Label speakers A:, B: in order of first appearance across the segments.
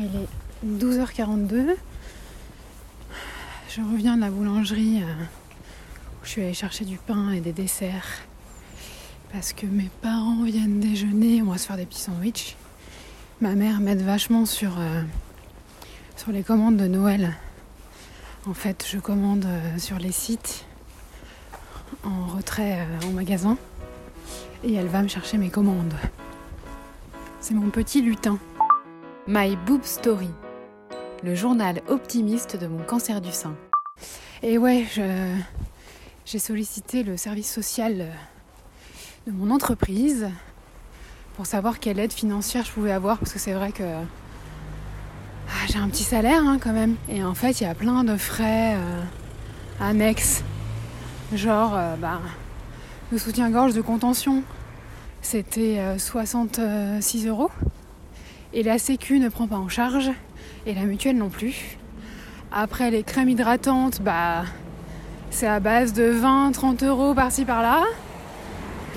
A: il est 12h42. Je reviens de la boulangerie euh, où je suis allée chercher du pain et des desserts parce que mes parents viennent déjeuner, on va se faire des petits sandwichs. Ma mère m'aide vachement sur, euh, sur les commandes de Noël. En fait, je commande euh, sur les sites en retrait euh, au magasin et elle va me chercher mes commandes. C'est mon petit lutin.
B: My Boob Story, le journal optimiste de mon cancer du sein.
A: Et ouais, j'ai sollicité le service social euh, de mon entreprise pour savoir quelle aide financière je pouvais avoir parce que c'est vrai que ah, j'ai un petit salaire hein, quand même. Et en fait, il y a plein de frais euh, annexes, genre euh, bah, le soutien-gorge de contention, c'était euh, 66 euros. Et la Sécu ne prend pas en charge et la mutuelle non plus. Après les crèmes hydratantes, bah c'est à base de 20-30 euros par-ci par-là.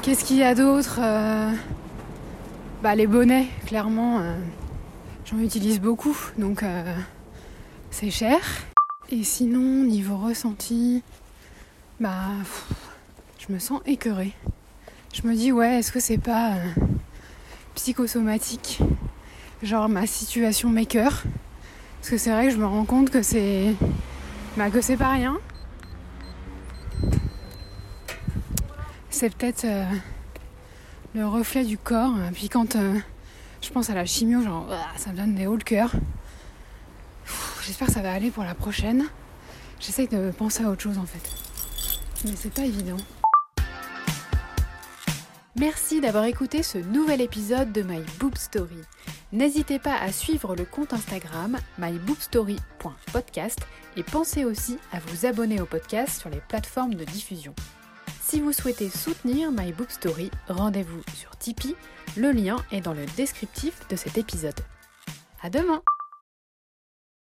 A: Qu'est-ce qu'il y a d'autre Euh, Bah les bonnets, clairement, euh, j'en utilise beaucoup, donc euh, c'est cher. Et sinon, niveau ressenti, bah je me sens écœurée. Je me dis ouais, est-ce que c'est pas psychosomatique? Genre ma situation maker Parce que c'est vrai que je me rends compte que c'est bah, que c'est pas rien. C'est peut-être euh, le reflet du corps. Puis quand euh, je pense à la chimio, genre ça me donne des hauts le cœur. J'espère que ça va aller pour la prochaine. J'essaye de penser à autre chose en fait. Mais c'est pas évident.
B: Merci d'avoir écouté ce nouvel épisode de My Boob Story. N'hésitez pas à suivre le compte Instagram myboobstory.podcast et pensez aussi à vous abonner au podcast sur les plateformes de diffusion. Si vous souhaitez soutenir My Boob Story, rendez-vous sur Tipeee. Le lien est dans le descriptif de cet épisode. À demain!